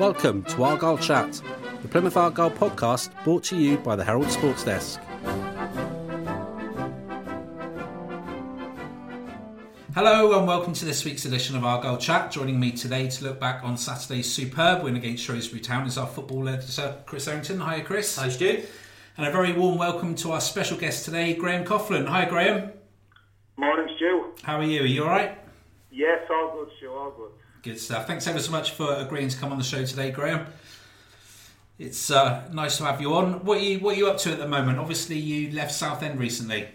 Welcome to Argyle Chat, the Plymouth Argyle podcast brought to you by the Herald Sports Desk. Hello and welcome to this week's edition of Argyle Chat. Joining me today to look back on Saturday's superb win against Shrewsbury Town is our football editor Chris Errington. Hi, Chris. Hi, Stu. And a very warm welcome to our special guest today, Graham Coughlan. Hi, Graham. Morning, Stu. How are you? Are you all right? Yes, all good, Stu. All good. Good stuff. Thanks ever so much for agreeing to come on the show today, Graham. It's uh, nice to have you on. What are you What are you up to at the moment? Obviously, you left Southend recently.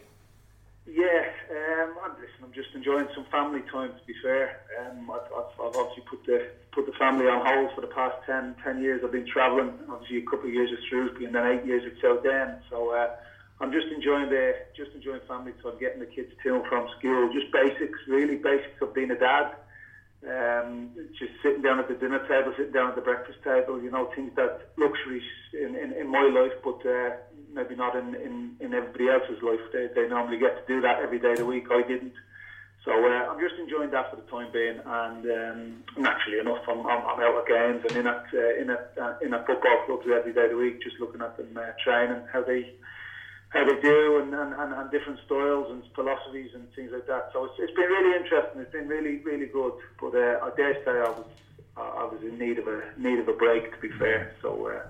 Yeah, um, I'm listen. I'm just enjoying some family time. To be fair, um, I've, I've, I've, obviously put the put the family on hold for the past 10, 10 years. I've been travelling. Obviously, a couple of years at Shrewsbury and then eight years at Southend. So uh, I'm just enjoying the just enjoying family time, getting the kids to and from school. Just basics, really basics of being a dad. Um, just sitting down at the dinner table, sitting down at the breakfast table, you know, things that luxuries in, in, in my life, but uh, maybe not in, in, in everybody else's life. They, they normally get to do that every day of the week. I didn't. So uh, I'm just enjoying that for the time being, and um, naturally enough, I'm, I'm, I'm out at games and in at uh, in at uh, in at football clubs every day of the week, just looking at them uh, training, how they how they do and, and, and, and, different styles and philosophies and things like that. So it's, it's been really interesting. It's been really really good. But uh, I dare say I was I was in need of a need of a break to be fair. So uh,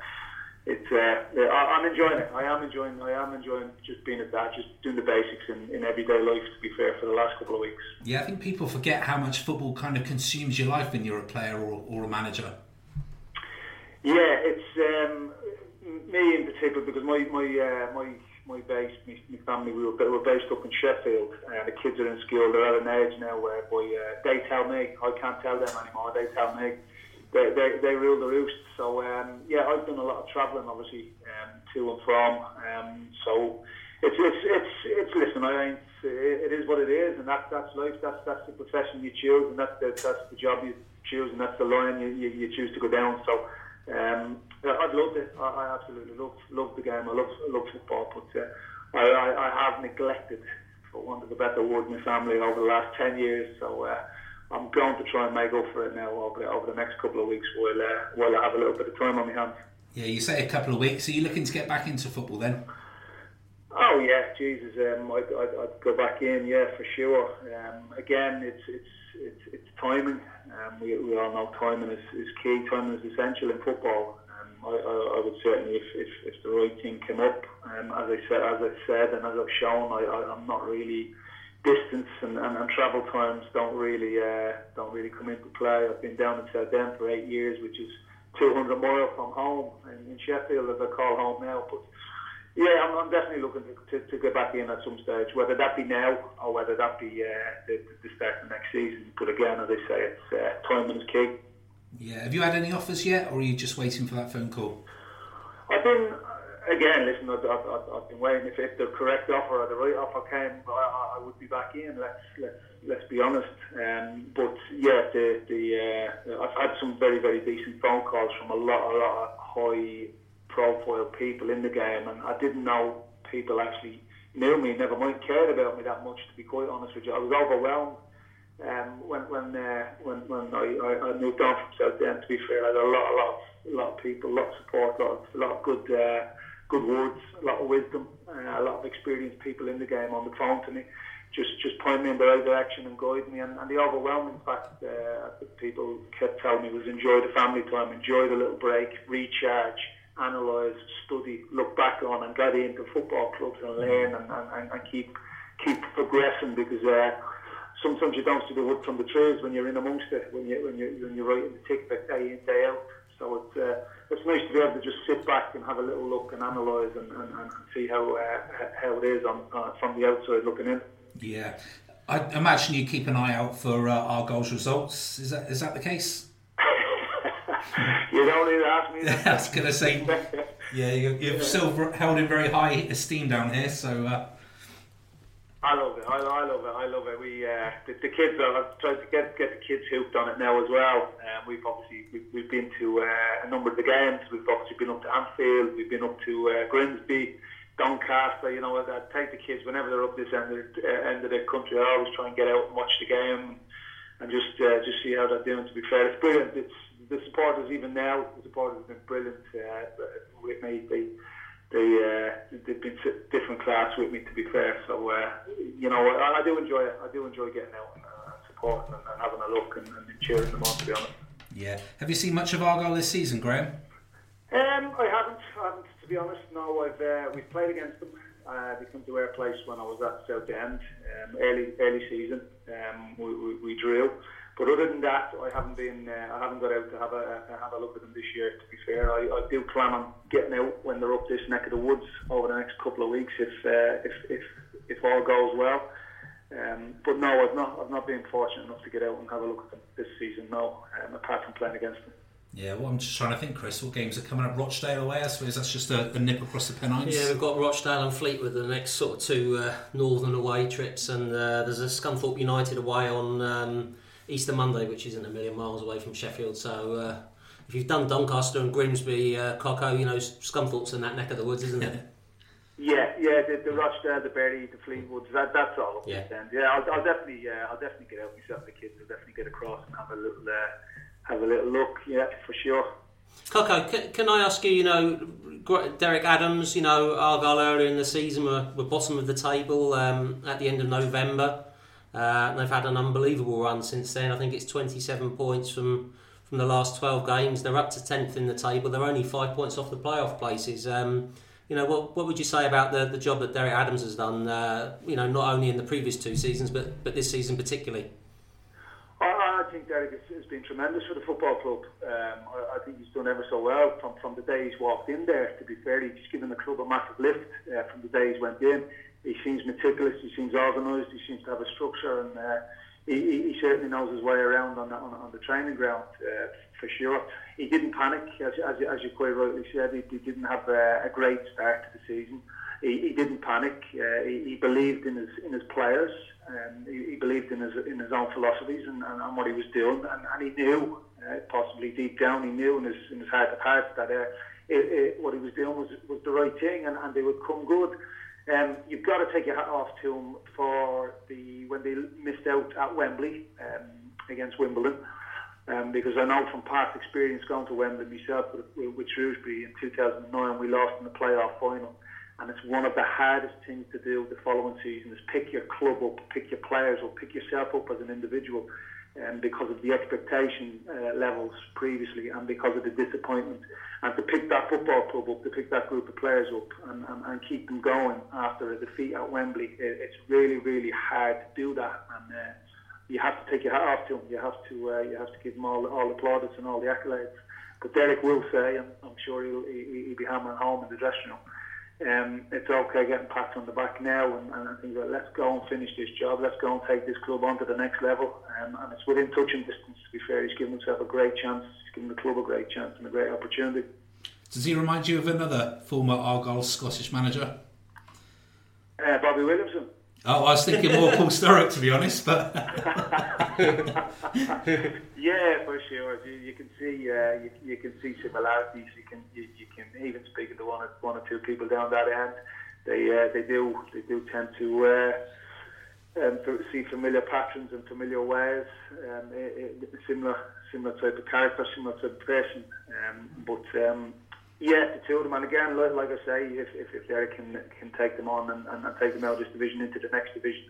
it's uh, I, I'm enjoying it. I am enjoying I am enjoying just being at that, just doing the basics in, in everyday life. To be fair, for the last couple of weeks. Yeah, I think people forget how much football kind of consumes your life when you're a player or, or a manager. Yeah, it's um, me in particular because my my uh, my my base, my, my family, we were, we were based up in Sheffield, uh, the kids are in school. They're at an age now where boy, uh, they tell me, I can't tell them anymore. They tell me, they they, they rule the roost. So um, yeah, I've done a lot of travelling, obviously, um, to and from. Um, so it's it's it's it's listen, I ain't. It is what it is, and that's that's life. That's that's the profession you choose, and that's the that's the job you choose, and that's the line you, you, you choose to go down. So. Um, I've loved it. I, I absolutely love love the game. I love love football, but uh, I, I, I have neglected, for want of a better word, my family over the last ten years. So uh, I'm going to try and make up for it now over the, over the next couple of weeks while uh, while I have a little bit of time on my hands. Yeah, you say a couple of weeks. Are you looking to get back into football then? Oh yeah, Jesus, um, I'd, I'd, I'd go back in, yeah, for sure. Um, again, it's it's it's, it's timing. Um, we, we all know timing is, is key. Timing is essential in football. I, I, I would certainly, if, if, if the right thing came up, um, as I said, as I said, and as I've shown, I, I, I'm not really distance and, and, and travel times don't really uh, don't really come into play. I've been down in Southend for eight years, which is 200 miles from home in, in Sheffield, as I call home now. But yeah, I'm, I'm definitely looking to, to, to, get back in at some stage, whether that be now or whether that be uh, the, the start of next season. But again, as I say, it's uh, timing is key. Yeah. Have you had any offers yet, or are you just waiting for that phone call? I've been again. Listen, I've, I've, I've been waiting. If, if the correct offer or the right offer came, I, I would be back in. Let's let's let's be honest. Um, but yeah, the the uh, I've had some very very decent phone calls from a lot a lot of high profile people in the game, and I didn't know people actually knew me. Never mind cared about me that much. To be quite honest with you, I was overwhelmed um, when when uh, when when I, I, moved on from Southend, to be fair, I had a lot, a lot, a lot of people, a lot of support, a lot of, a lot of good, uh, good words, a lot of wisdom, uh, a lot of experienced people in the game on the phone to me, just just point me in the right direction and guide me. And, and the overwhelming fact uh, that people kept telling me was enjoy the family time, enjoy the little break, recharge, analyse, study, look back on, and get into football clubs and learn and, and, and keep keep progressing because. Uh, sometimes you don't see the wood from the trees when you're in amongst it, when you when you when you're writing the tick back day in day out. So it's uh, it's nice to be able to just sit back and have a little look and analyse and, and, and see how uh, how it is on uh, from the outside looking in. Yeah. I imagine you keep an eye out for uh, goals results. Is that is that the case? you don't need to ask me. I was going to say, yeah, you, you've still held in very high esteem down here, so. I love it. I, I, love it. I love it. We uh, the, the kids. I've tried to get get the kids hooked on it now as well. Um, we've obviously we've, we've been to uh, a number of the games. We've obviously been up to Anfield. We've been up to uh, Grimsby. Doncaster, you know, I take the kids whenever they're up this end of, uh, end of the country. I always try and get out and watch the game and just uh, just see how they're doing. To be fair, it's brilliant. It's the supporters even now. The supporters have been brilliant uh, with me. They they uh, they've been different class with me. To be fair, so uh, you know, I, I, do enjoy it. I do enjoy getting out and, uh, supporting and, and, having a look and, and cheering them on. To be honest. Yeah. Have you seen much of Argyle this season, Graham? Um, I haven't. I haven't to be honest, no. I've uh, we've played against them. Uh, they come to our place when I was at Southend, um, early early season. Um, we, we, we drew, but other than that, I haven't been. Uh, I haven't got out to have a, a have a look at them this year. To be fair, I, I do plan on getting out when they're up this neck of the woods over the next couple of weeks, if uh, if, if if all goes well. Um, but no, I've not I've not been fortunate enough to get out and have a look at them this season. No, um, apart from playing against them. Yeah, well, I'm just trying to think, Chris, what games are coming up? Rochdale away, I suppose that's just a, a nip across the Pennines. Yeah, we've got Rochdale and Fleetwood, the next sort of two uh, northern away trips, and uh, there's a Scunthorpe United away on um, Easter Monday, which isn't a million miles away from Sheffield. So uh, if you've done Doncaster and Grimsby, uh, Coco, you know, Scunthorpe's in that neck of the woods, isn't it? Yeah, yeah, the, the Rochdale, the Bury, the Fleetwoods, that, that's all yeah. End. Yeah, I'll, I'll definitely, yeah, I'll definitely get out myself and the kids. I'll definitely get across and have a little, uh, have a little look. Yeah, for sure. Coco, can, can, I ask you, you know, Derek Adams, you know, Argyle earlier in the season were, were bottom of the table um, at the end of November. Uh, they've had an unbelievable run since then. I think it's 27 points from from the last 12 games. They're up to 10th in the table. They're only five points off the playoff places. Um, you know, what, what would you say about the, the job that Derek Adams has done, uh, you know, not only in the previous two seasons, but, but this season particularly? I, I think Derek has, has, been tremendous for the football club. Um, I, I, think he's done ever so well from, from the day he's walked in there. To be fair, he's given the club a massive lift uh, from the day he's went in. He seems meticulous. He seems organised. He seems to have a structure, and uh, he, he, certainly knows his way around on the, on, on the training ground uh, for sure. He didn't panic, as, as, as you quite rightly said. He, he didn't have a, a, great start to the season. He, he didn't panic. Uh, he, he believed in his in his players. Um, he, believed in his in his own philosophies and, and, and what he was doing, and, and he knew, uh, possibly deep down, he knew in his in his heart of hearts that uh, it, it, what he was doing was was the right thing, and, and they would come good. Um, you've got to take your hat off to him for the when they missed out at Wembley um, against Wimbledon. Um, because I know from past experience going to Wembley myself with, with Shrewsbury in 2009, we lost in the playoff final and it's one of the hardest things to do the following season is pick your club up, pick your players up, pick yourself up as an individual um, because of the expectation uh, levels previously and because of the disappointment and to pick that football club up, to pick that group of players up and, and, and keep them going after a defeat at Wembley, it, it's really, really hard to do that and uh, you have to take your hat off to them. You have to uh, you have to give them all, all the plaudits and all the accolades. But Derek will say, and I'm sure he'll, he'll be hammering home in the dressing room, um, it's okay getting pats on the back now and, and I think well, let's go and finish this job. Let's go and take this club on to the next level. Um, and it's within touching distance, to be fair. He's given himself a great chance. He's given the club a great chance and a great opportunity. Does he remind you of another former Argyle Scottish manager? Uh, Bobby Williamson. Oh, I was thinking more Paul Sturrock, to be honest, but. yeah, for sure. You, you can see uh, you, you, can see similarities. You can you, you, can even speak to one or one or two people down that end. They uh, they do they do tend to. Uh, um, see familiar patterns and familiar ways, um, it, it, similar similar type of character, similar type of person. Um, but um, yeah, the two of them. And again, like, like I say, if, if, if Derek can can take them on and, and, and take them out of this division into the next division,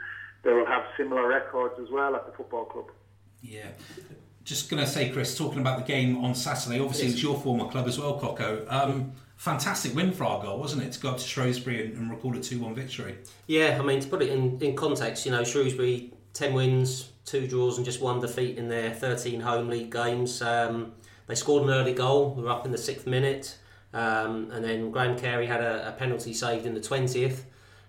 they will have similar records as well at the football club. Yeah. Just going to say, Chris, talking about the game on Saturday, obviously yes. it's your former club as well, Coco. Um, fantastic win for Argyle, wasn't it, to go up to Shrewsbury and, and record a 2 1 victory? Yeah, I mean, to put it in, in context, you know, Shrewsbury, 10 wins, two draws, and just one defeat in their 13 home league games. Um, they scored an early goal, they were up in the sixth minute. Um, and then Graham Carey had a, a, penalty saved in the 20th.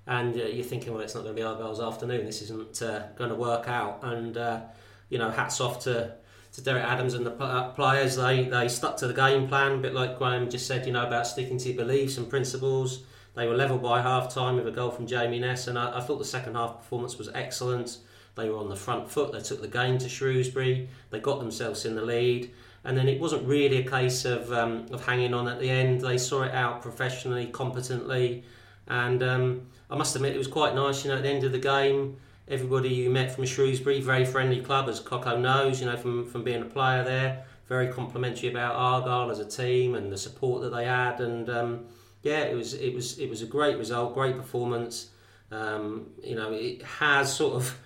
and uh, you're thinking, well, it's not going to be Argyle's afternoon. This isn't uh, going to work out. And uh, you know, hats off to to Derek Adams and the uh, players. They they stuck to the game plan, a bit like Graham just said. You know about sticking to your beliefs and principles. They were level by half time with a goal from Jamie Ness, and I, I thought the second half performance was excellent. They were on the front foot. They took the game to Shrewsbury. They got themselves in the lead, and then it wasn't really a case of um, of hanging on at the end. They saw it out professionally, competently, and um, I must admit it was quite nice. You know, at the end of the game, everybody you met from Shrewsbury, very friendly club, as Coco knows. You know, from from being a player there, very complimentary about Argyle as a team and the support that they had, and um, yeah, it was it was it was a great result, great performance. Um, you know, it has sort of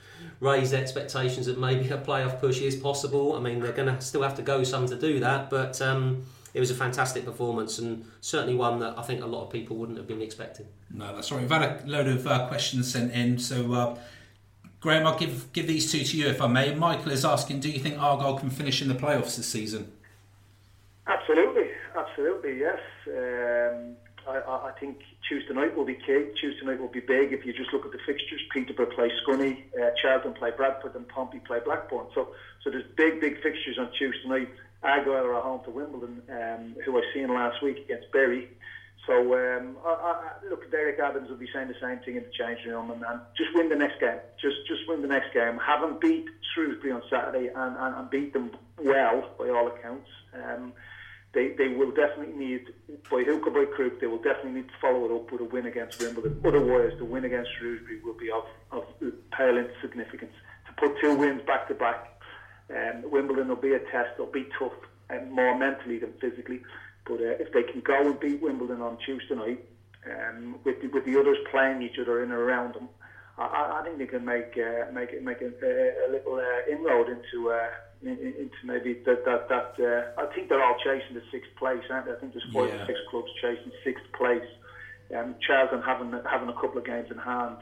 raised expectations that maybe a playoff push is possible. I mean, they're going to still have to go some to do that, but um, it was a fantastic performance and certainly one that I think a lot of people wouldn't have been expecting. No, that's right. We've had a load of uh, questions sent in, so. Uh, Graham, I'll give give these two to you if I may. Michael is asking, do you think Argyle can finish in the playoffs this season? Absolutely, absolutely, yes. Um, I, I, think Tuesday night will be key. Tuesday night will be big. If you just look at the fixtures, Peterborough play Scunny, uh, Charlton play Bradford, and Pompey play Blackburn. So, so there's big, big fixtures on Tuesday night. Argyle are home to Wimbledon, um, who I seen last week against Bury. So, um, I, I, look, Derek Adams will be saying the same thing in the changing room, and, and just win the next game. Just, just win the next game. Haven't beat Shrewsbury on Saturday, and, and, and beat them well by all accounts. Um, they, they will definitely need, by hook or by crook, they will definitely need to follow it up with a win against Wimbledon. Otherwise, the win against Shrewsbury will be of, of pale significance. To put two wins back to back, um, Wimbledon will be a test. They'll be tough, and more mentally than physically. But uh, if they can go and beat Wimbledon on Tuesday night, um, with the, with the others playing each other in and around them, I, I think they can make uh, make make a, a little uh, inroad into. Uh, into maybe that that that uh, I think they're all chasing the sixth place, aren't they? I think there's five yeah. or six clubs chasing sixth place. Um, Charlton having having a couple of games in hand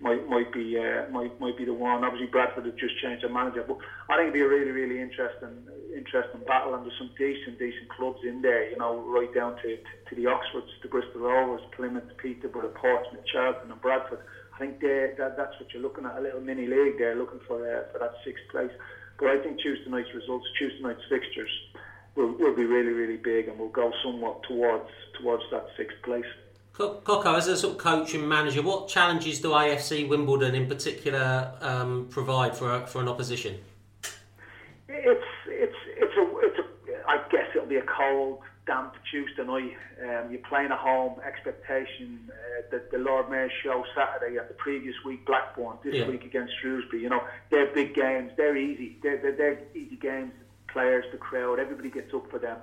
might might be uh, might might be the one. Obviously, Bradford have just changed their manager, but I think it'd be a really really interesting interesting battle, and there's some decent decent clubs in there. You know, right down to to the Oxfords, the Bristol Rovers, Plymouth, Peterborough, Portsmouth, Charlton, and Bradford. I think that, that's what you're looking at a little mini league there, looking for uh, for that sixth place. But I think Tuesday night's results, Tuesday night's fixtures, will, will be really, really big and will go somewhat towards towards that sixth place. Coco, as a sort of coach and manager, what challenges do AFC Wimbledon in particular um, provide for for an opposition? It's it's it's a it's a I guess it'll be a cold, damp Tuesday night. Um, you're playing at home, expectation. Uh, the, the Lord Mayor's show Saturday and the previous week Blackburn, this yeah. week against Shrewsbury. You know, they're big games. They're easy. They're, they're, they're easy games. Players, the crowd, everybody gets up for them.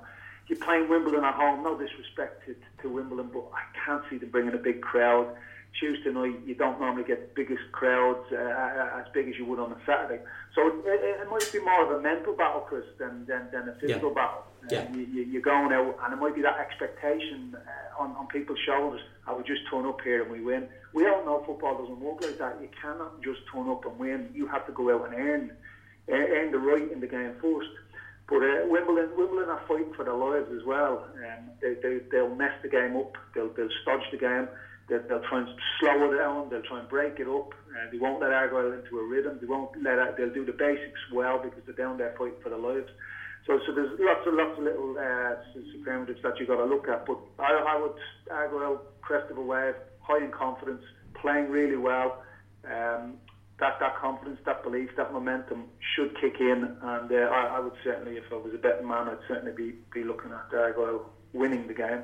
You're playing Wimbledon at home. No disrespect to, to Wimbledon, but I can't see them bringing a big crowd. Tuesday night, you don't normally get the biggest crowds uh, as big as you would on a Saturday. So it, it, it, might be more of a mental battle, Chris, than, than, than a physical yeah. battle. Yeah. Um, you, you, are going out, and it might be that expectation uh, on, on people's shoulders. I would just turn up here and we win. We all know football doesn't work like that. You cannot just turn up and win. You have to go out and earn, earn the right in the game first. But uh, Wimbledon, Wimbledon are fighting for their lives as well. Um, they, they, they'll mess the game up. They'll, they'll stodge the game. They'll, they'll try and slow it down. They'll try and break it up. Uh, they won't let Argyle into a rhythm. They won't let. It, they'll do the basics well because they're down there fighting for their lives. So, so there's lots of lots of little uh, superlatives that you've got to look at. But I, I would Argyle crest of a wave, high in confidence, playing really well. Um, that that confidence, that belief, that momentum should kick in, and uh, I, I, would certainly, if I was a betting man, I'd certainly be be looking at Argyle winning the game.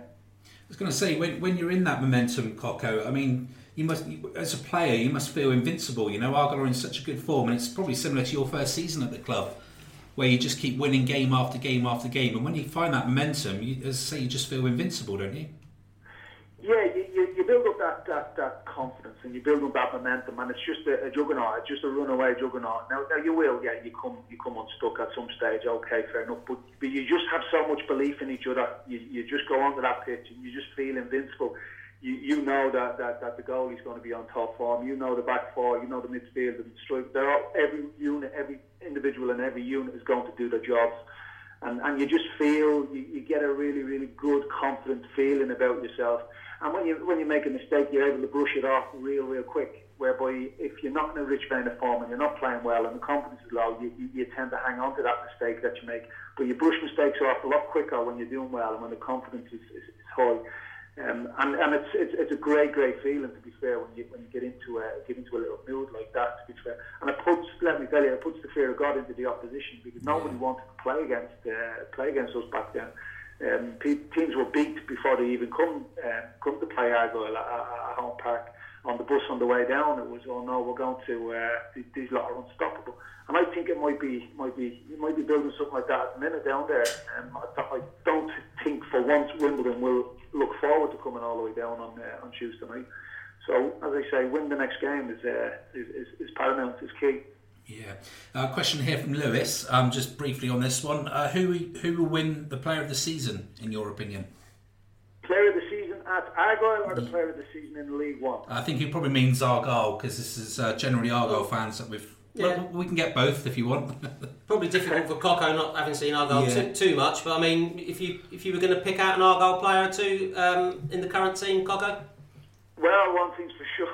I was going to say when when you're in that momentum, Coco. I mean, you must as a player, you must feel invincible. You know, Argyle are in such a good form, and it's probably similar to your first season at the club where you just keep winning game after game after game. And when you find that momentum, you, as I say, you just feel invincible, don't you? Yeah, you build up that, that, that confidence and you build up that momentum, and it's just a, a juggernaut. It's just a runaway juggernaut. Now, now you will, yeah, you come you come unstuck at some stage. Okay, fair enough. But, but you just have so much belief in each other. You, you just go onto that pitch and you just feel invincible you, you know that, that, that the goalie's going to be on top form. You know the back four. You know the midfield and strike. They're all, every unit, every individual in every unit is going to do their jobs. and, and you just feel you, you get a really really good confident feeling about yourself. And when you when you make a mistake, you're able to brush it off real real quick. Whereby if you're not in a rich vein of form and you're not playing well and the confidence is low, you, you, you tend to hang on to that mistake that you make. But you brush mistakes off a lot quicker when you're doing well and when the confidence is, is, is high. Um, and and it's, it's it's a great great feeling to be fair when you when you get into a get into a little mood like that to be fair and it puts let me tell you it puts the fear of God into the opposition because nobody wanted to play against uh, play against us back then. Um, teams were beat before they even come uh, come to play Argyle at, at home park. On the bus on the way down, it was oh no, we're going to uh, these lot are unstoppable. And I think it might be might be you might be building something like that at the minute down there. Um, I, I don't think for once Wimbledon will look forward to coming all the way down on uh, on Tuesday night. So as I say, win the next game is uh, is, is, is paramount, is key. Yeah. Uh, question here from Lewis. Um, just briefly on this one, uh, who who will win the Player of the Season in your opinion? Player of the season at Argyle or the Player of the Season in League One? I think he probably means Argyle because this is uh, generally Argyle fans that we've. Yeah. Well, we can get both if you want. Probably difficult for Coco not having seen Argyle yeah. too, too, much, but I mean, if you if you were going to pick out an Argyle player or two um, in the current team, Coco. Well, one thing's for sure.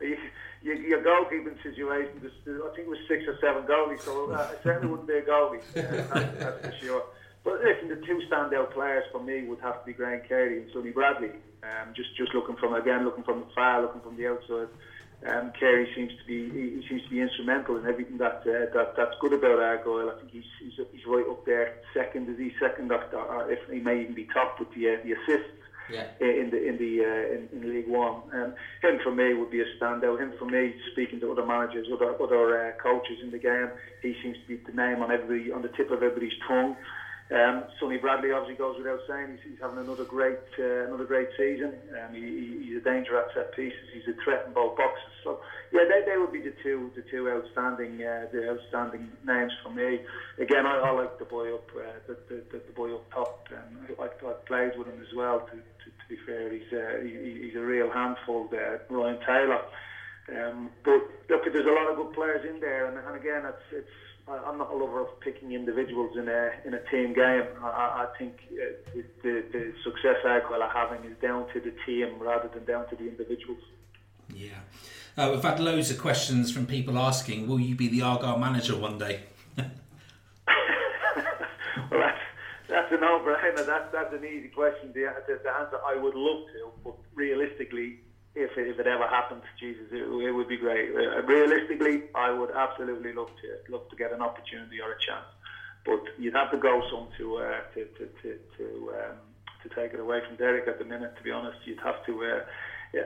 your, your goalkeeping situation, I think it was six or seven goalies, so uh, I certainly wouldn't be a goalie, uh, that's, that's for sure. But listen, the two standout players for me would have to be Graham Carey and Sonny Bradley. Um, just just looking from again, looking from the far, looking from the outside. Um, Carey seems to be he, he seems to be instrumental in everything that uh, that that's good about Argyle. I think he's, he's he's right up there. Second is he second, or, or if he may even be top with the uh, the assists yeah. in the in the uh, in, in League One. Um, him for me would be a standout. Him for me, speaking to other managers, other other uh, coaches in the game, he seems to be the name on every on the tip of everybody's tongue. Um, Sonny Bradley obviously goes without saying. He's, he's having another great uh, another great season. Um, he, he's a danger at set pieces. He's a threat in both boxes. So yeah, they, they would be the two the two outstanding uh, the outstanding names for me. Again, I, I like the boy up uh, the, the, the boy up top. Um, I, I played with him as well. To, to, to be fair, he's uh, he, he's a real handful there, Ryan Taylor. Um, but look, there's a lot of good players in there, and, and again, it's it's I'm not a lover of picking individuals in a in a team game. I, I think uh, the, the success Argyle are having is down to the team rather than down to the individuals. Yeah, uh, we've had loads of questions from people asking, "Will you be the Argyle manager one day?" well, that's that's a no-brainer. That's that's an easy question. to, the, the answer I would love to, but realistically, if it, if it ever happens, Jesus, it, it would be great. Uh, realistically, I would absolutely love to love to get an opportunity or a chance, but you'd have to go some to uh, to to to to, um, to take it away from Derek at the minute. To be honest, you'd have to. Uh,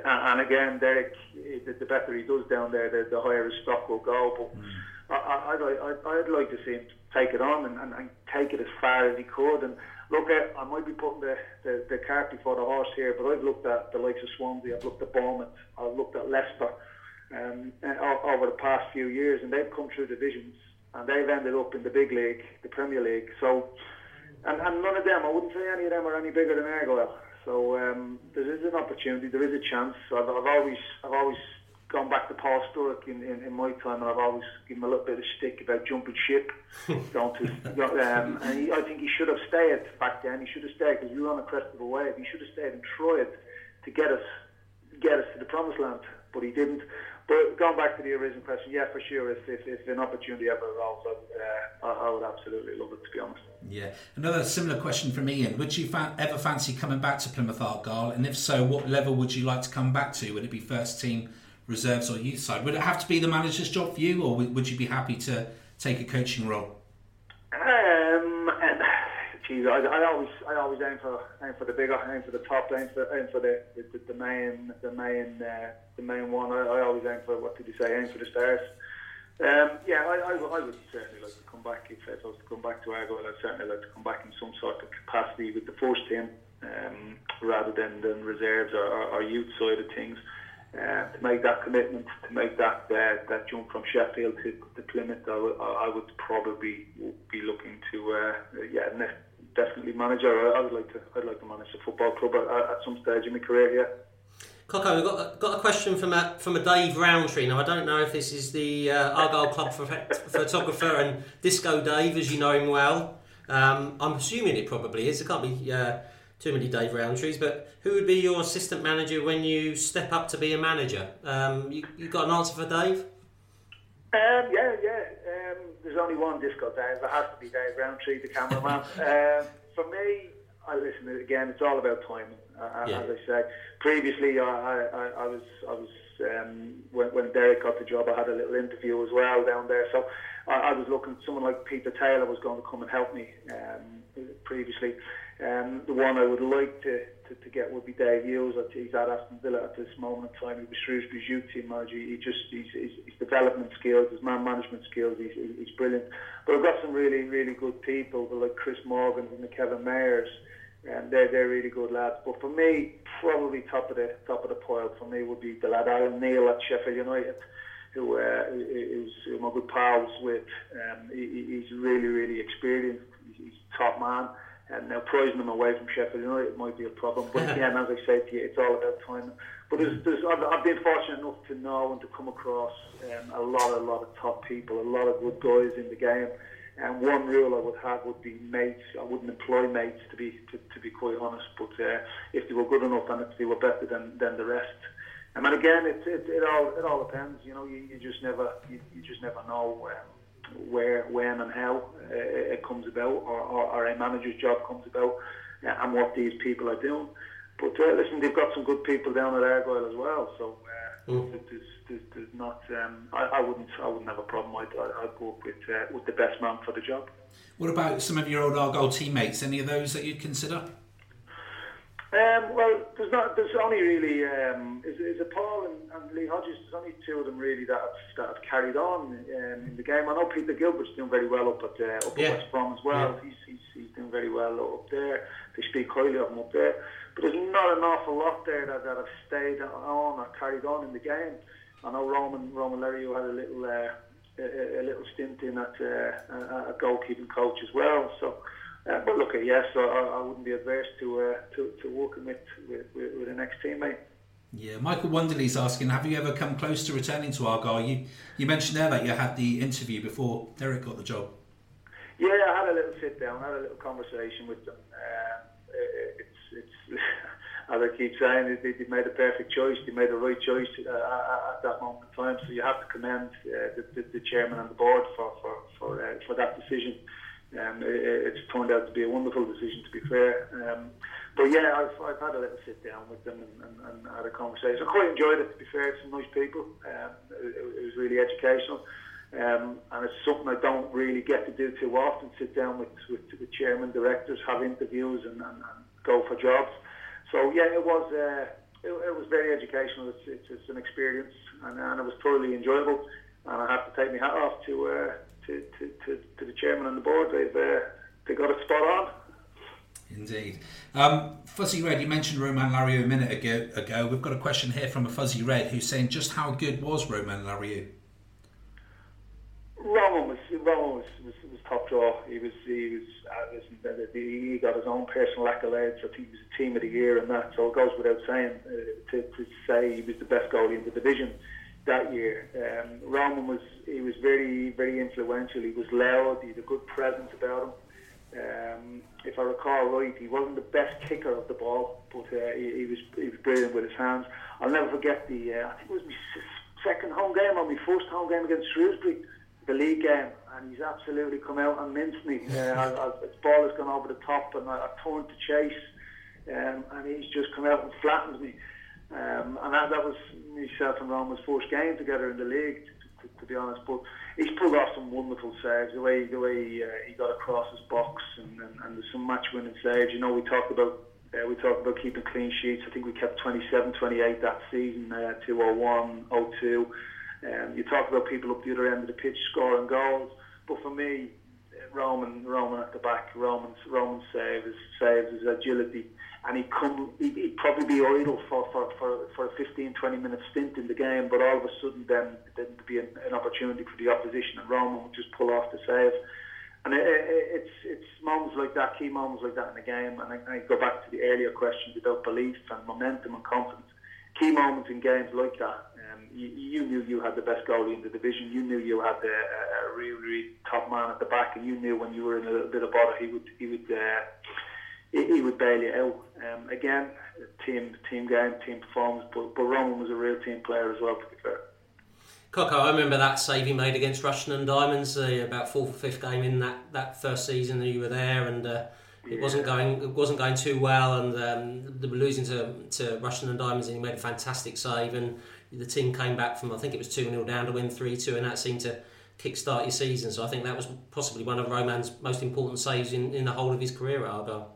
and again, Derek, the better he does down there, the, the higher his stock will go. But mm. I, I'd, I'd, I'd like to see him take it on and, and, and take it as far as he could. And look, I might be putting the, the, the cart before the horse here, but I've looked at the likes of Swansea, I've looked at Bournemouth, I've looked at Leicester um, over the past few years, and they've come through divisions and they've ended up in the big league, the Premier League. So, and, and none of them, I wouldn't say any of them are any bigger than Argyle. So um, there is an opportunity, there is a chance. I've, I've always, I've always gone back to Paul Sturrock in, in, in, my time, and I've always given him a little bit of stick about jumping ship. going to, um, and he, I think he should have stayed back then. He should have stayed because we were on a crest of a wave. He should have stayed and tried to get us get us to the promised land, but he didn't. But going back to the original question, yeah, for sure. If, if, if an opportunity ever arose, uh, I, I, would absolutely love it. To be honest. Yeah. Another similar question from Ian: Would you fa- ever fancy coming back to Plymouth Argyle? And if so, what level would you like to come back to? Would it be first team? Reserves or youth side. Would it have to be the manager's job for you, or would you be happy to take a coaching role? Um, geez, I, I, always, I always aim for aim for the bigger, aim for the top, aim for, aim for the, the, the main, the main, uh, the main one. I, I, always aim for what did you say? Aim for the stars. Um, yeah, I, I, I, would certainly like to come back if, I was to come back to Argyle. I'd certainly like to come back in some sort of capacity with the first team, um, rather than, than reserves or, or, or youth side of things. Uh, to make that commitment, to make that uh, that jump from Sheffield to, Plymouth, I, w- I would probably be looking to uh, yeah definitely manager. Or I would like to I'd like to manage a football club at, at some stage in my career. Yeah. Coco, we've got, got a question from a, from a Dave Rowntree. Now, I don't know if this is the uh, Argyle Club photographer and Disco Dave, as you know him well. Um, I'm assuming it probably is. There can't be uh, too many Dave Rowntrees, but who would be your assistant manager when you step up to be a manager? Um, you, you got an answer for Dave? Um, yeah, yeah. Um, there's only one disco Dave. It has to be Dave Rowntree, the cameraman. um, for me, I listen again. It's all about timing, uh, yeah. as I say. Previously, I, I, I was, I was um, when, when Derek got the job, I had a little interview as well down there. So I, I was looking. Someone like Peter Taylor was going to come and help me um, previously. Um, the one I would like to, to, to get would be Dave Hughes. He's at Aston Villa at this moment in time. He was Shrewsbury's youth team manager. He just his, his, his development skills, his man management skills, he's, he's brilliant. But I've got some really really good people, like Chris Morgan and the Kevin Mayers. And they're they're really good lads. But for me, probably top of the top of the pile for me would be the lad Alan Neil at Sheffield United who uh, is my good pals with. Um, he, he's really, really experienced. He's a top man. And now prizing him away from Sheffield United might be a problem. But again, as I said to you, it's all about timing. But there's, there's, I've, I've been fortunate enough to know and to come across um, a lot, a lot of top people, a lot of good guys in the game. And one rule I would have would be mates. I wouldn't employ mates to be to, to be quite honest. But uh, if they were good enough and if they were better than, than the rest, I mean, again, it, it, it all it all depends. You know, you, you just never you, you just never know um, where, when, and how uh, it comes about, or, or, or, a manager's job comes about, uh, and what these people are doing. But uh, listen, they've got some good people down at Argyle as well. So uh, mm. there's, there's, there's, not. Um, I, I, wouldn't I wouldn't have a problem. I'd, I'd go with uh, with the best man for the job. What about some of your old Argyle teammates? Any of those that you'd consider? Um, well, there's not. There's only really um, is, is it Paul and, and, Lee Hodges. There's only two of them really that have, that have carried on um, in the game. I know Peter Gilbert's doing very well up at uh, up yeah. at West Brom as well. Yeah. He's, he's, he's doing very well up there. They speak highly of him up there. But there's not an awful lot there that, that have stayed on or carried on in the game. I know Roman Roman Larrieu had a little uh, a, a, little stint in at uh, a goalkeeping coach as well. So. Uh, but look, yes, I, I wouldn't be adverse to uh, to, to working with, with, with an ex teammate. Yeah, Michael Wonderly's asking, have you ever come close to returning to Argyle? You you mentioned there that you had the interview before Derek got the job. Yeah, I had a little sit down, I had a little conversation with them. Um, it's it's as I keep saying, they, they made a perfect choice. They made the right choice uh, at that moment in time. So you have to commend uh, the, the, the, chairman and the board for for for, uh, for that decision. Um, it, it's turned out to be a wonderful decision, to be fair. Um, but yeah, I've, I've had a little sit down with them and, and, and had a conversation. I quite enjoyed it, to be fair. Some nice people. Um, it, it, was really educational. Um, and it's something I don't really get to do too often. Sit down with with, with chairman, directors, have interviews, and, and, and go for jobs. So yeah, it was uh, it, it, was very educational. It's, it's, it's an experience, and, and, it was thoroughly enjoyable. And I have to take my hat off to uh, to, to, to, to the chairman and the board. They've uh, they got it spot on. Indeed. Um, Fuzzy Red, you mentioned Roman Larrieu a minute ago, ago. We've got a question here from a Fuzzy Red who's saying just how good was Roman Larrieu? Roman was Roman was, was, was top draw. He was he was uh, he got his own personal accolades. I think he was a team of the year and that. So it goes without saying uh, to, to say he was the best goalie in the division that year. Um, Roman was he was very very influential. He was loud. He had a good presence about him. Um, if I recall right, he wasn't the best kicker of the ball, but uh, he, he, was he was brilliant with his hands. I'll never forget the uh, I think it was my second home game or my first home game against Shrewsbury, the league game, and he's absolutely come out and minced me. Uh, I, I, his ball has gone over the top, and I, I turned to chase, um, and he's just come out and flattened me. Um, and that, that was myself and Roman's first game together in the league, to, to, to be honest. But he's pulled off some wonderful saves. The way the way uh, he got across his box, and, and, and there's some match-winning saves. You know, we talked about uh, we talked about keeping clean sheets. I think we kept 27, 28 that season, uh, 201, 02. Um, you talk about people up the other end of the pitch scoring goals, but for me, Roman, Roman at the back, Roman save, his saves, his agility, and he'd come, he'd, he'd probably be idle for, for, for, for a 15, 20 minute stint in the game, but all of a sudden then there'd be an, an opportunity for the opposition, and Roman would just pull off the save. And it, it, it's it's moments like that, key moments like that in the game, and I, I go back to the earlier questions about belief and momentum and confidence. Key moments in games like that, you, you, knew you had the best goalie in the division. You knew you had the, uh, a really, really top man at the back, and you knew when you were in a little bit of bother, he would he would uh, he, he would bail you out. Um, again, team team game, team performance, but, but Roman was a real team player as well. To be fair. Coco, I remember that save he made against Rushden and Diamonds, uh, about fourth or fifth game in that, that first season that you were there, and uh, it yeah. wasn't going it wasn't going too well, and um, they were losing to to Rushden and Diamonds, and he made a fantastic save, and the team came back from I think it was two 0 down to win three two, and that seemed to kick-start your season. So I think that was possibly one of Roman's most important saves in, in the whole of his career at Argyle.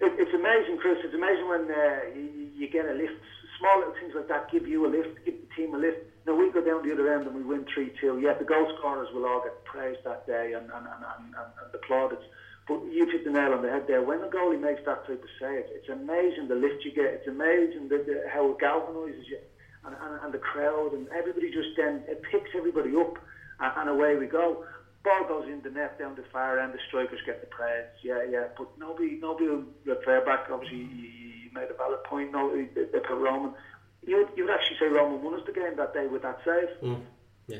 It, it's amazing, Chris. It's amazing when uh, you, you get a lift. Small little things like that give you a lift, give the team a lift now we go down the other end and we win 3 2. Yeah, the goal scorers will all get praised that day and, and, and, and, and the plaudits. But you've hit the nail on the head there. When the goalie makes that type of save, it's amazing the lift you get. It's amazing the, the, how it galvanises you. And, and, and the crowd and everybody just then, it picks everybody up and, and away we go. Ball goes in the net down the far end, the strikers get the praise. Yeah, yeah. But nobody nobody will refer back. Obviously, you, made a valid point. No, they, they put Roman you you would actually say Roman won us the game that day with that save. Mm. Yeah,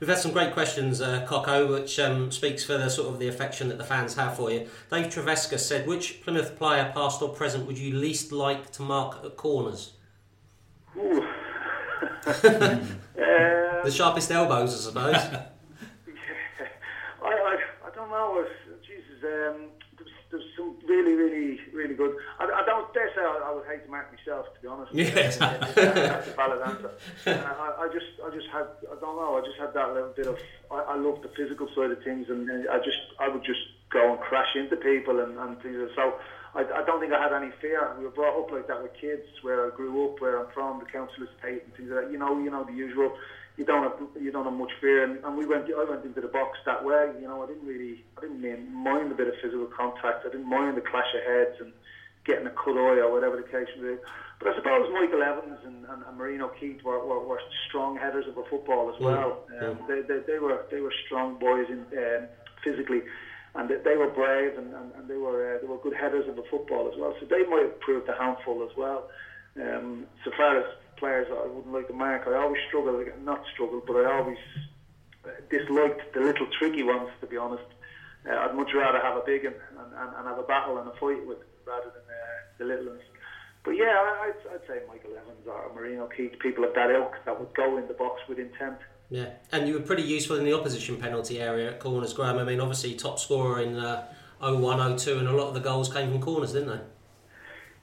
we've had some great questions, uh, Coco, which um, speaks for the sort of the affection that the fans have for you. Dave Treveska said, "Which Plymouth player, past or present, would you least like to mark at corners?" um, the sharpest elbows, I suppose. yeah. I, I, I don't know. Jesus, um, there's some really, really, really good. I, I don't dare say I, I, would hate to mark myself, to be honest. Yes, that's a valid answer. I, I, just, I just had, I don't know, I just had that little bit of. I, I love the physical side of things, and, and I just, I would just go and crash into people and, and things. So I, I don't think I had any fear. We were brought up like that with kids, where I grew up, where I'm from, the council estate and things like that. You know, you know the usual you don't have you don't have much fear. And, and we went I went into the box that way. You know, I didn't really I didn't mind a bit of physical contact. I didn't mind the clash of heads and getting a cut eye or whatever the case may be. But I suppose Michael Evans and, and, and Marino Keith were, were, were strong headers of a football as well. Mm. Um, they, they, they were they were strong boys in um, physically. And they, they were brave and, and, and they were uh, they were good headers of a football as well. So they might have proved a handful as well. Um, so far as players I wouldn't like to mark. I always struggle, not struggle, but I always disliked the little tricky ones, to be honest. Uh, I'd much rather have a big and, and, and, have a battle and a fight with rather than uh, the little ones. But yeah, I'd, I'd say Michael Evans or Marino Keith, people of that ilk that would go in the box with intent. Yeah, and you were pretty useful in the opposition penalty area at corners, Graham. I mean, obviously top scorer in uh, 01, 02, and a lot of the goals came from corners, didn't they?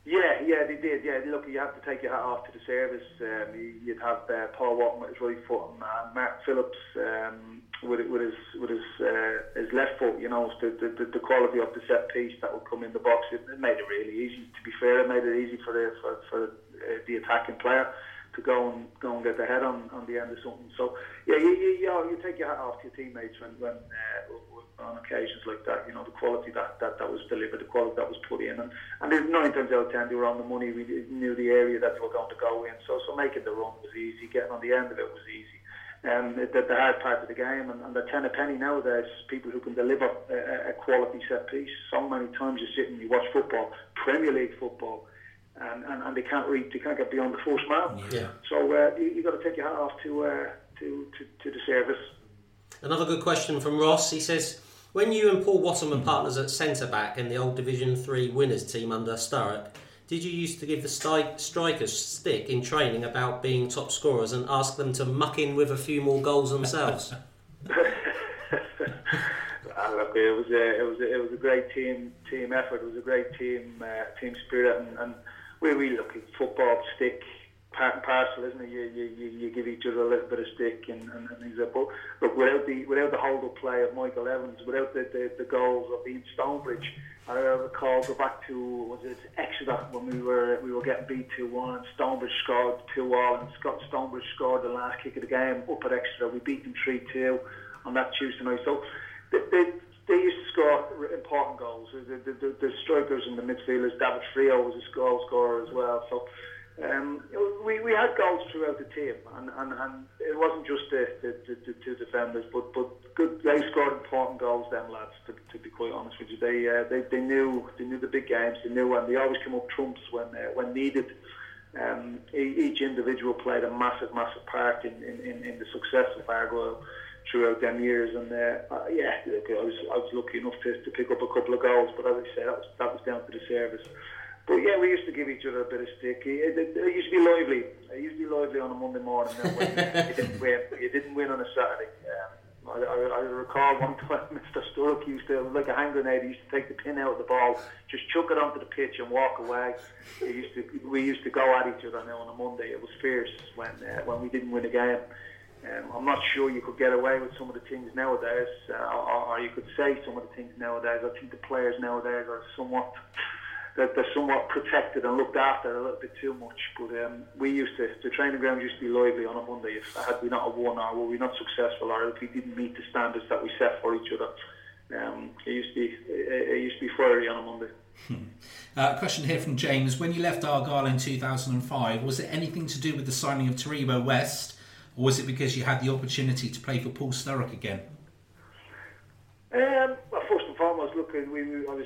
Yeah, yeah, they did. Yeah, look, you have to take your hat off to the service. Um, you'd have uh, Paul Wotton with his right foot and uh, Mark Phillips um, with with his with his uh, his left foot. You know, the, the the quality of the set piece that would come in the box. It, it made it really easy. To be fair, it made it easy for the for, for uh, the attacking player to go and go and get the head on, on the end of something. So yeah, you you, you, know, you take your hat off to your teammates when when uh, on occasions like that. You know, the quality that, that, that was delivered, the quality that was put in, and and there's nine times out of ten they were on the money. We knew the area that they were going to go in, so so making the run was easy. Getting on the end of it was easy. Um, the, the hard part of the game, and, and the ten a penny nowadays, people who can deliver a, a quality set piece. So many times you sit and you watch football, Premier League football, and, and, and they can't read, they can't get beyond the first mile. Yeah. So uh, you, you got to take your hat off to, uh, to, to to the service. Another good question from Ross. He says, when you and Paul Wotton were partners at centre back in the old Division Three winners team under Sturrock, did you used to give the strikers stick in training about being top scorers and ask them to muck in with a few more goals themselves? Look, it was a, it was a, it was a great team team effort. It was a great team uh, team spirit, and, and we really look at football stick parcel, isn't it? You, you, you give each other a little bit of stick and, and, and things like that. But without the without the hold up play of Michael Evans, without the, the, the goals of Ian Stonebridge, I recall go back to was it Exeter when we were we were getting beat two one and Stonebridge scored two all and Scott Stonebridge scored the last kick of the game up at Exeter. We beat them three two on that Tuesday night. So they, they, they used to score important goals. The, the, the, the strikers and the midfielders, David Friio was a goal scorer as well. So um, we, we had goals throughout the team, and, and, and it wasn't just the, the, the, the two defenders, but, but good. They scored important goals, them lads. To, to be quite honest with you, they, uh, they they knew they knew the big games. They knew, and they always came up trumps when uh, when needed. Um, each individual played a massive, massive part in, in, in the success of Argyle throughout them years. And uh, uh, yeah, I was I was lucky enough to, to pick up a couple of goals, but as I say, that was that was down to the service. But yeah, we used to give each other a bit of stick. It, it, it used to be lively. It used to be lively on a Monday morning. Then when you, didn't win, you didn't win on a Saturday. Um, I, I, I recall one time Mr. Sturrock used to, like a hand grenade, he used to take the pin out of the ball, just chuck it onto the pitch and walk away. He used to, we used to go at each other now on a Monday. It was fierce when uh, when we didn't win a game. Um, I'm not sure you could get away with some of the things nowadays, uh, or, or you could say some of the things nowadays. I think the players nowadays are somewhat that they're somewhat protected and looked after a little bit too much. But um, we used to, the training ground used to be lively on a Monday. If had we not won or were we not successful or if we didn't meet the standards that we set for each other, um, it used to be it, it used to be fiery on a Monday. Uh, question here from James: When you left Argyle in 2005, was it anything to do with the signing of Taribo West, or was it because you had the opportunity to play for Paul Sturrock again? Um, well, first and foremost, look, we, we I was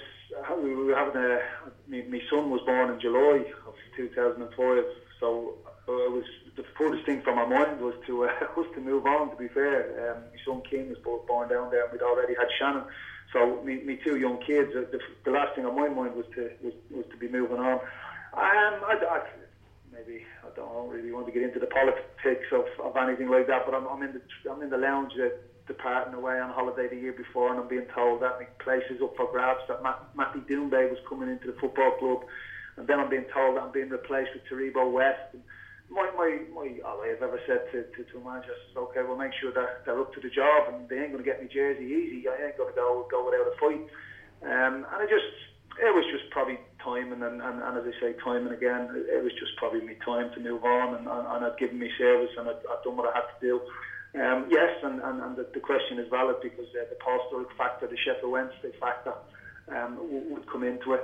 we were having a. My, my son was born in July of 2005, so uh, it was the furthest thing from my mind was to uh, was to move on. To be fair, um, my son King was born down there, and we'd already had Shannon. So me, me two young kids. The, the last thing on my mind was to was, was to be moving on. Um, I, I, maybe I don't really want to get into the politics of, of anything like that, but I'm, I'm in the I'm in the lounge that departing away on holiday the year before, and I'm being told that my place is up for grabs. That Matt, Matty Doumbé was coming into the football club, and then I'm being told that I'm being replaced with Taribo West. And my my my all I've ever said to to, to is okay, we'll make sure that they're up to the job, and they ain't going to get me jersey easy. I ain't going to go go without a fight. Um, and I just it was just probably timing, and, and, and as I say, time and again. It was just probably my time to move on, and, and, and I'd given me service, and I'd, I'd done what I had to do. Um, yes, and, and, and the, the question is valid because uh, the Paul Sturrock factor, the Sheffield Wednesday factor, um, w- would come into it.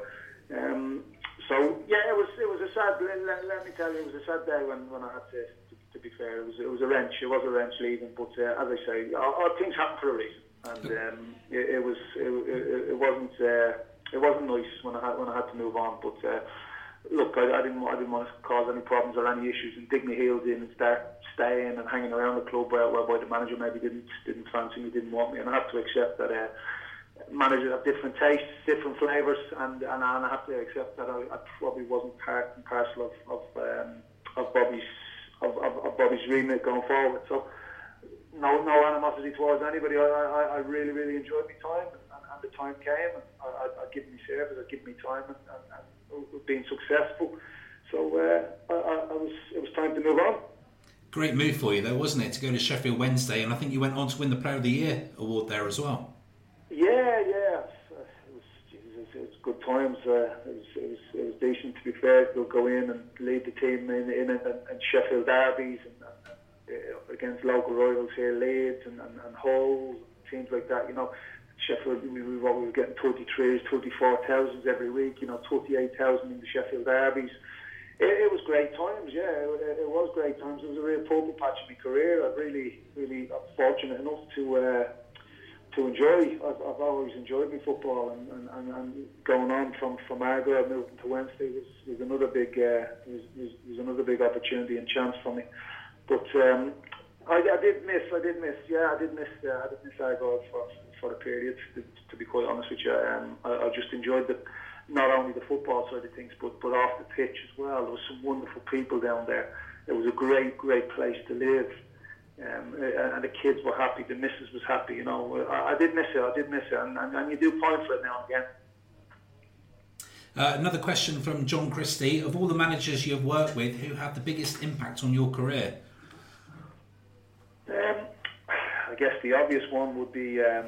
Um, so yeah, it was it was a sad. Let, let, me tell you, it was a sad day when, when I had to, to. To be fair, it was it was a wrench. It was a wrench leaving, but uh, as I say, all, all things happen for a reason, and um, it, it was it, it, it wasn't uh, it wasn't nice when I had when I had to move on, but. Uh, look, I, I didn't I didn't want to cause any problems or any issues and dig my heels in and start staying and hanging around the club where, whereby the manager maybe didn't didn't fancy me, didn't want me, and I have to accept that. Uh, managers have different tastes, different flavours, and, and, and I have to accept that I, I probably wasn't part and parcel of of, um, of Bobby's of, of, of Bobby's remit going forward. So no no animosity towards anybody. I, I, I really really enjoyed my time, and, and, and the time came, and I, I, I give me service, I give me time, and, and, and being successful. So uh, I, I was it was time to move on. Great move for you, though, wasn't it, to go to Sheffield Wednesday? And I think you went on to win the Player of the Year award there as well. Yeah, yeah. It was, Jesus, it was good times. Uh, it, was, it, was, it was decent, to be fair. to go in and lead the team in, in, in Sheffield derbies and, and, uh, against local rivals here, Leeds and, and, and Hull, teams like that, you know. Sheffield, we, we, we were getting 33s, 34,000 every week, you know, 28,000 in the Sheffield derbies. It, it, was great times, yeah. It, it, was great times. It was a real purple patch in my career. I'm really, really fortunate enough to uh, to enjoy. I've, I've, always enjoyed my football, and, and, and, and going on from from Argyle moving to Wednesday was, was another big uh, was, was, was another big opportunity and chance for me. But um, I, I, did miss, I did miss, yeah, I did miss, uh, I did miss Argyle for for a period. To, to be quite honest with you, um, I, I just enjoyed the not only the football side of things, but, but off the pitch as well. There was some wonderful people down there. It was a great, great place to live. Um, and the kids were happy, the missus was happy, you know. I, I did miss it, I did miss it, and, and, and you do point for it now and again. Uh, another question from John Christie. Of all the managers you've worked with, who had the biggest impact on your career? Um, I guess the obvious one would be um,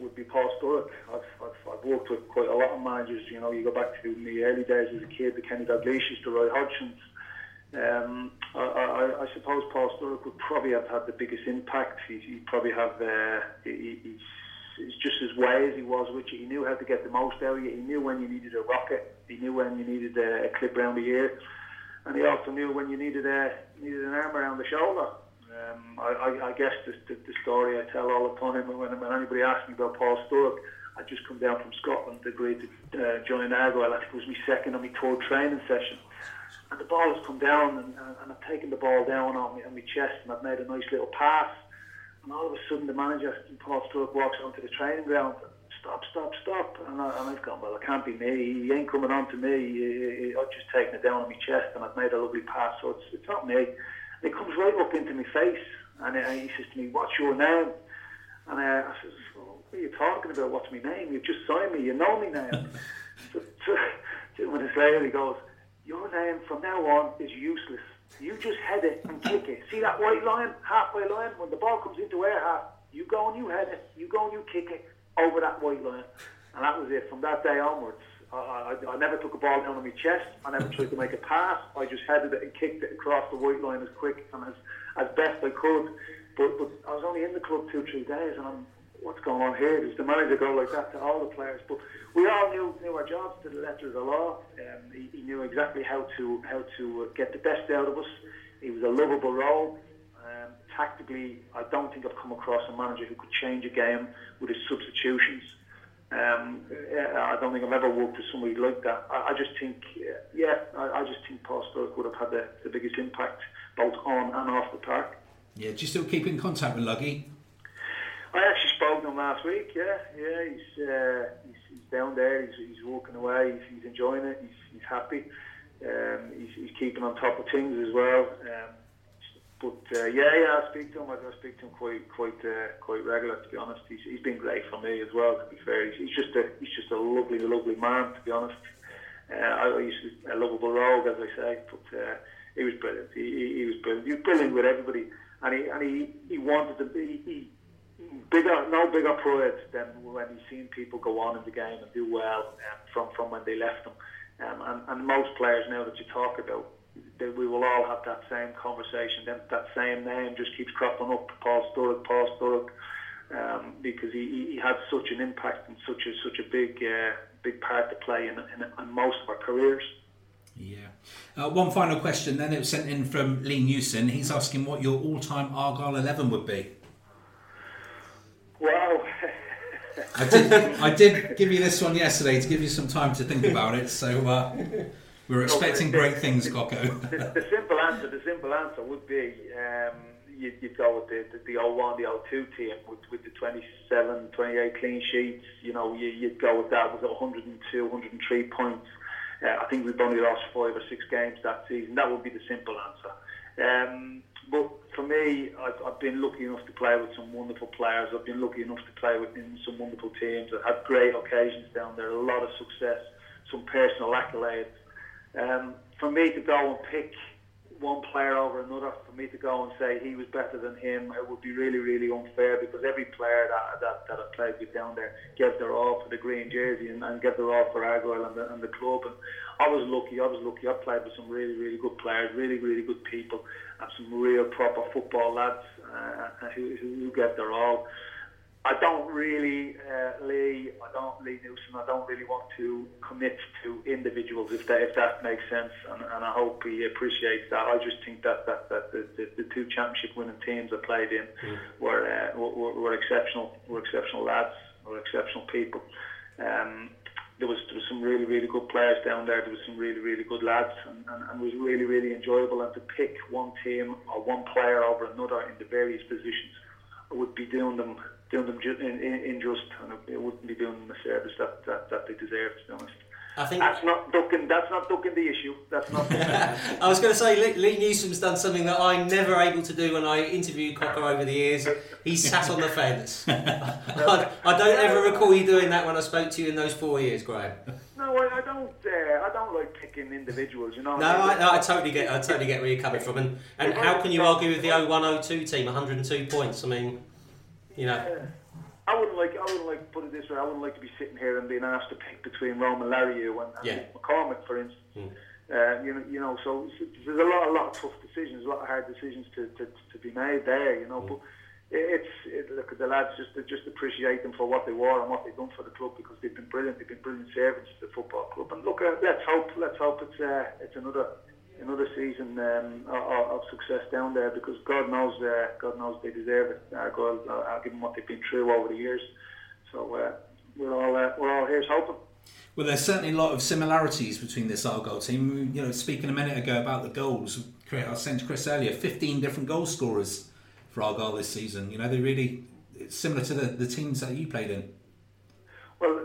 would be Paul Sturrock. I've, I've, I've, worked with quite a lot of managers. You know, you go back to the early days as a kid, the Kenny Dalglish's, the Roy Hodgsons. Um, I, I, I, suppose Paul Sturrock would probably have had the biggest impact. He, he probably have. Uh, he, he's, he's just as way as he was you. He knew how to get the most out of you. He knew when you needed a rocket. He knew when you needed a, a clip around the ear, and he also knew when you needed a needed an arm around the shoulder. Um, I, I, I guess the, the, the story I tell all the time when, when anybody asks me about Paul Sturrock, I just come down from Scotland, agreed to uh, join Argyle. I think it was my second or my third training session. and the ball has come down, and, and I've taken the ball down on, me, on my chest, and I've made a nice little pass. And all of a sudden, the manager, Paul Sturrock, walks onto the training ground. Stop, stop, stop. And, I, and I've gone, well, it can't be me. He ain't coming on to me. I've just taken it down on my chest, and I've made a lovely pass. So it's, it's not me. And he comes right up into my face, and, uh, he says to me, what's your name? And uh, I says, well, what are you talking about? What's my name? You've just signed me. You know me now. so, so, two minutes later, he goes, your name from now on is useless. You just head it and kick it. See that white line, halfway line? When the ball comes into air half, you go and you head it. You go and you kick it over that white line. And that was it. From that day onwards, I, I, never took a ball down on my chest. I never tried to make a pass. I just headed it and kicked it across the white line as quick and as, as best I could. But, but I was only in the club two, three days, and I'm what's going on here? Does the manager go like that to all the players? But we all knew, knew our jobs to the letter of the law. Um, he, he, knew exactly how to how to get the best out of us. He was a lovable role. Um, tactically, I don't think I've come across a manager who could change a game with his substitutions. Um, I don't think I've ever worked with somebody like that. I, I just think, yeah, I, I, just think Paul Sturrock would have had the, the biggest impact both on and off the park. Yeah, do you still keep in contact with Luggy? I actually spoke to him last week. Yeah, yeah, he's uh, he's, he's, down there. He's, he's walking away. He's, he's enjoying it. He's, he's happy. Um, he's, he's keeping on top of things as well. Um, but uh, yeah, yeah, I speak to him. I, speak to him quite quite uh, quite regular. To be honest, he's, he's been great for me as well. To be fair, he's, he's just a he's just a lovely lovely man. To be honest, uh, I, used a lovable rogue, as I say, but uh, he was brilliant. He, he, he was brilliant. He was brilliant with everybody, and he and he, he wanted to be. He, bigger, no bigger pride than when he's seen people go on in the game and do well um, from from when they left them. Um, and, and most players now that you talk about, they, we will all have that same conversation. Then that same name just keeps cropping up. Paul Sturrock, Paul Sturrock, um, because he, he had such an impact and such a such a big uh, big part to play in, in, in most of our careers. Yeah. Uh, one final question. Then it was sent in from Lee Newson. He's asking what your all-time Argyle eleven would be. Wow. I did. I did give you this one yesterday to give you some time to think about it. So uh, we are expecting great things, Coco. The, the, simple answer, the simple answer would be um, you'd, you'd, go with the, the, the 01, the 02 team with, with the 27, 28 clean sheets. You know, you, would go with that with 102, 103 points. Uh, I think we've only lost five or six games that season. That would be the simple answer. Um, but for me, I've, I've, been lucky enough to play with some wonderful players. I've been lucky enough to play with in some wonderful teams. I've had great occasions down there, a lot of success, some personal accolades. Um, for me to go and pick one player over another, for me to go and say he was better than him, it would be really, really unfair because every player that, that, that I played with down there gave their all for the green jersey and, and gave their all for Argyle and the, and the club. And I was lucky, I was lucky. I played with some really, really good players, really, really good people and some real proper football lads uh, who, who get their all. I don't really, uh, Lee, I don't, Lee Newson, I don't really want to commit to individuals if that, if that makes sense, and, and I hope he appreciates that. I just think that, that, that the, the, the two championship winning teams I played in mm. were, uh, were, were exceptional, were exceptional lads, were exceptional people. Um, there was there was some really really good players down there. There was some really really good lads, and, and, and it was really really enjoyable. And to pick one team or one player over another in the various positions, I would be doing them doing them in, in, injust, and it wouldn't be doing them a service that, that, that they deserve. To be honest. I think that's not ducking. That's not ducking the issue. That's not. I was going to say Lee, Lee Newsom's done something that I'm never able to do when I interviewed Cocker over the years. He sat on the fence. I, I, don't ever recall you doing that when I spoke to you in those four years, Graham. No, I, I don't. Uh, I don't like picking individuals. You know. No, I, no, I totally get. I totally get where you're coming from, and and how can you argue with the 0102 team, 102 points? I mean, you know. I wouldn't like. I wouldn't like put it this way. I wouldn't like to be sitting here and being asked to pick between Romain Larrieu and, and yeah. McCormick, for instance. Mm. Uh, you know, you know. So there's a lot, a lot of tough decisions, a lot of hard decisions to, to, to be made there. You know, mm. but it's it, look at the lads. Just just appreciate them for what they were and what they've done for the club because they've been brilliant. They've been brilliant servants to the football club. And look, uh, let's hope. Let's hope it's uh, it's another another season um, of, of, success down there because God knows, uh, God knows they deserve it. Uh, God, uh, given what they've been through over the years. So uh, we're all uh, we're all here hoping. Well, there's certainly a lot of similarities between this Argyle team. You know, speaking a minute ago about the goals, I to Chris earlier, 15 different goal scorers for Argyle this season. You know, they really it's similar to the, the teams that you played in.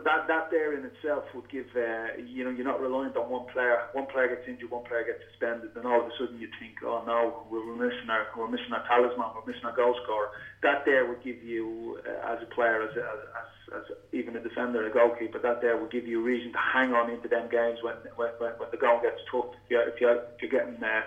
That that there in itself would give uh, you know you're not reliant on one player. One player gets injured, one player gets suspended, then all of a sudden you think, oh no, we're missing our we're missing our talisman, we're missing our goal scorer. That there would give you, uh, as a player, as, as, as, even a defender, a goalkeeper, that there would give you a reason to hang on into them games when when, when the goal gets tough. If you're, if you're, if you're getting uh,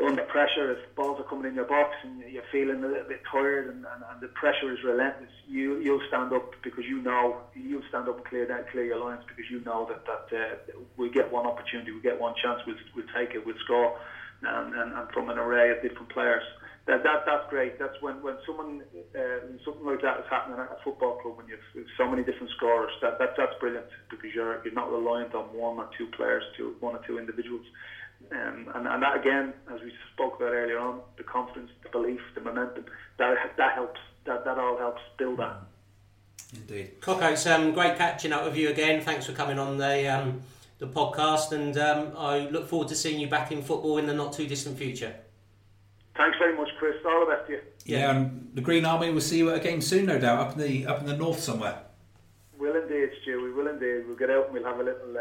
under pressure, if balls are coming in your box and you're feeling a little bit tired and, and, and the pressure is relentless, you you'll stand up because you know you'll stand up and clear that clear your lines because you know that that uh, we get one opportunity, we get one chance, we'll, we'll take it, we'll score, and, and, and from an array of different players. That, that that's great. That's when when someone uh, something like that is happening at a football club when you've so many different scorers. That, that that's brilliant because you're you're not reliant on one or two players, two one or two individuals. Um, and, and that again, as we spoke about earlier on, the confidence, the belief, the momentum, that that helps. That that all helps build that. Indeed, Coco, it's um, great catching up with you again. Thanks for coming on the um, the podcast, and um, I look forward to seeing you back in football in the not too distant future. Thanks very much, Chris. All the best to you. Yeah, and the Green Army will see you at a game soon, no doubt, up in the up in the north somewhere. Will indeed, Stu. We will indeed. We'll get out and we'll have a little. Uh,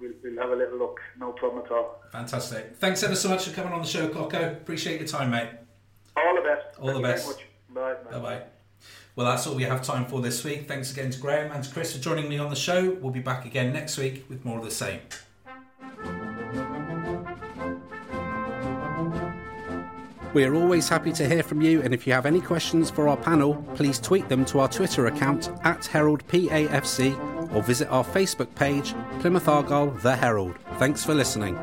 we'll, we'll have a little look. No problem at all. Fantastic. Thanks ever so much for coming on the show, Clocko. Appreciate your time, mate. All the best. All Thank the best. Bye. Bye bye. Well, that's all we have time for this week. Thanks again to Graham and to Chris for joining me on the show. We'll be back again next week with more of the same. We are always happy to hear from you, and if you have any questions for our panel, please tweet them to our Twitter account at HeraldPAFC or visit our Facebook page, Plymouth Argyle The Herald. Thanks for listening.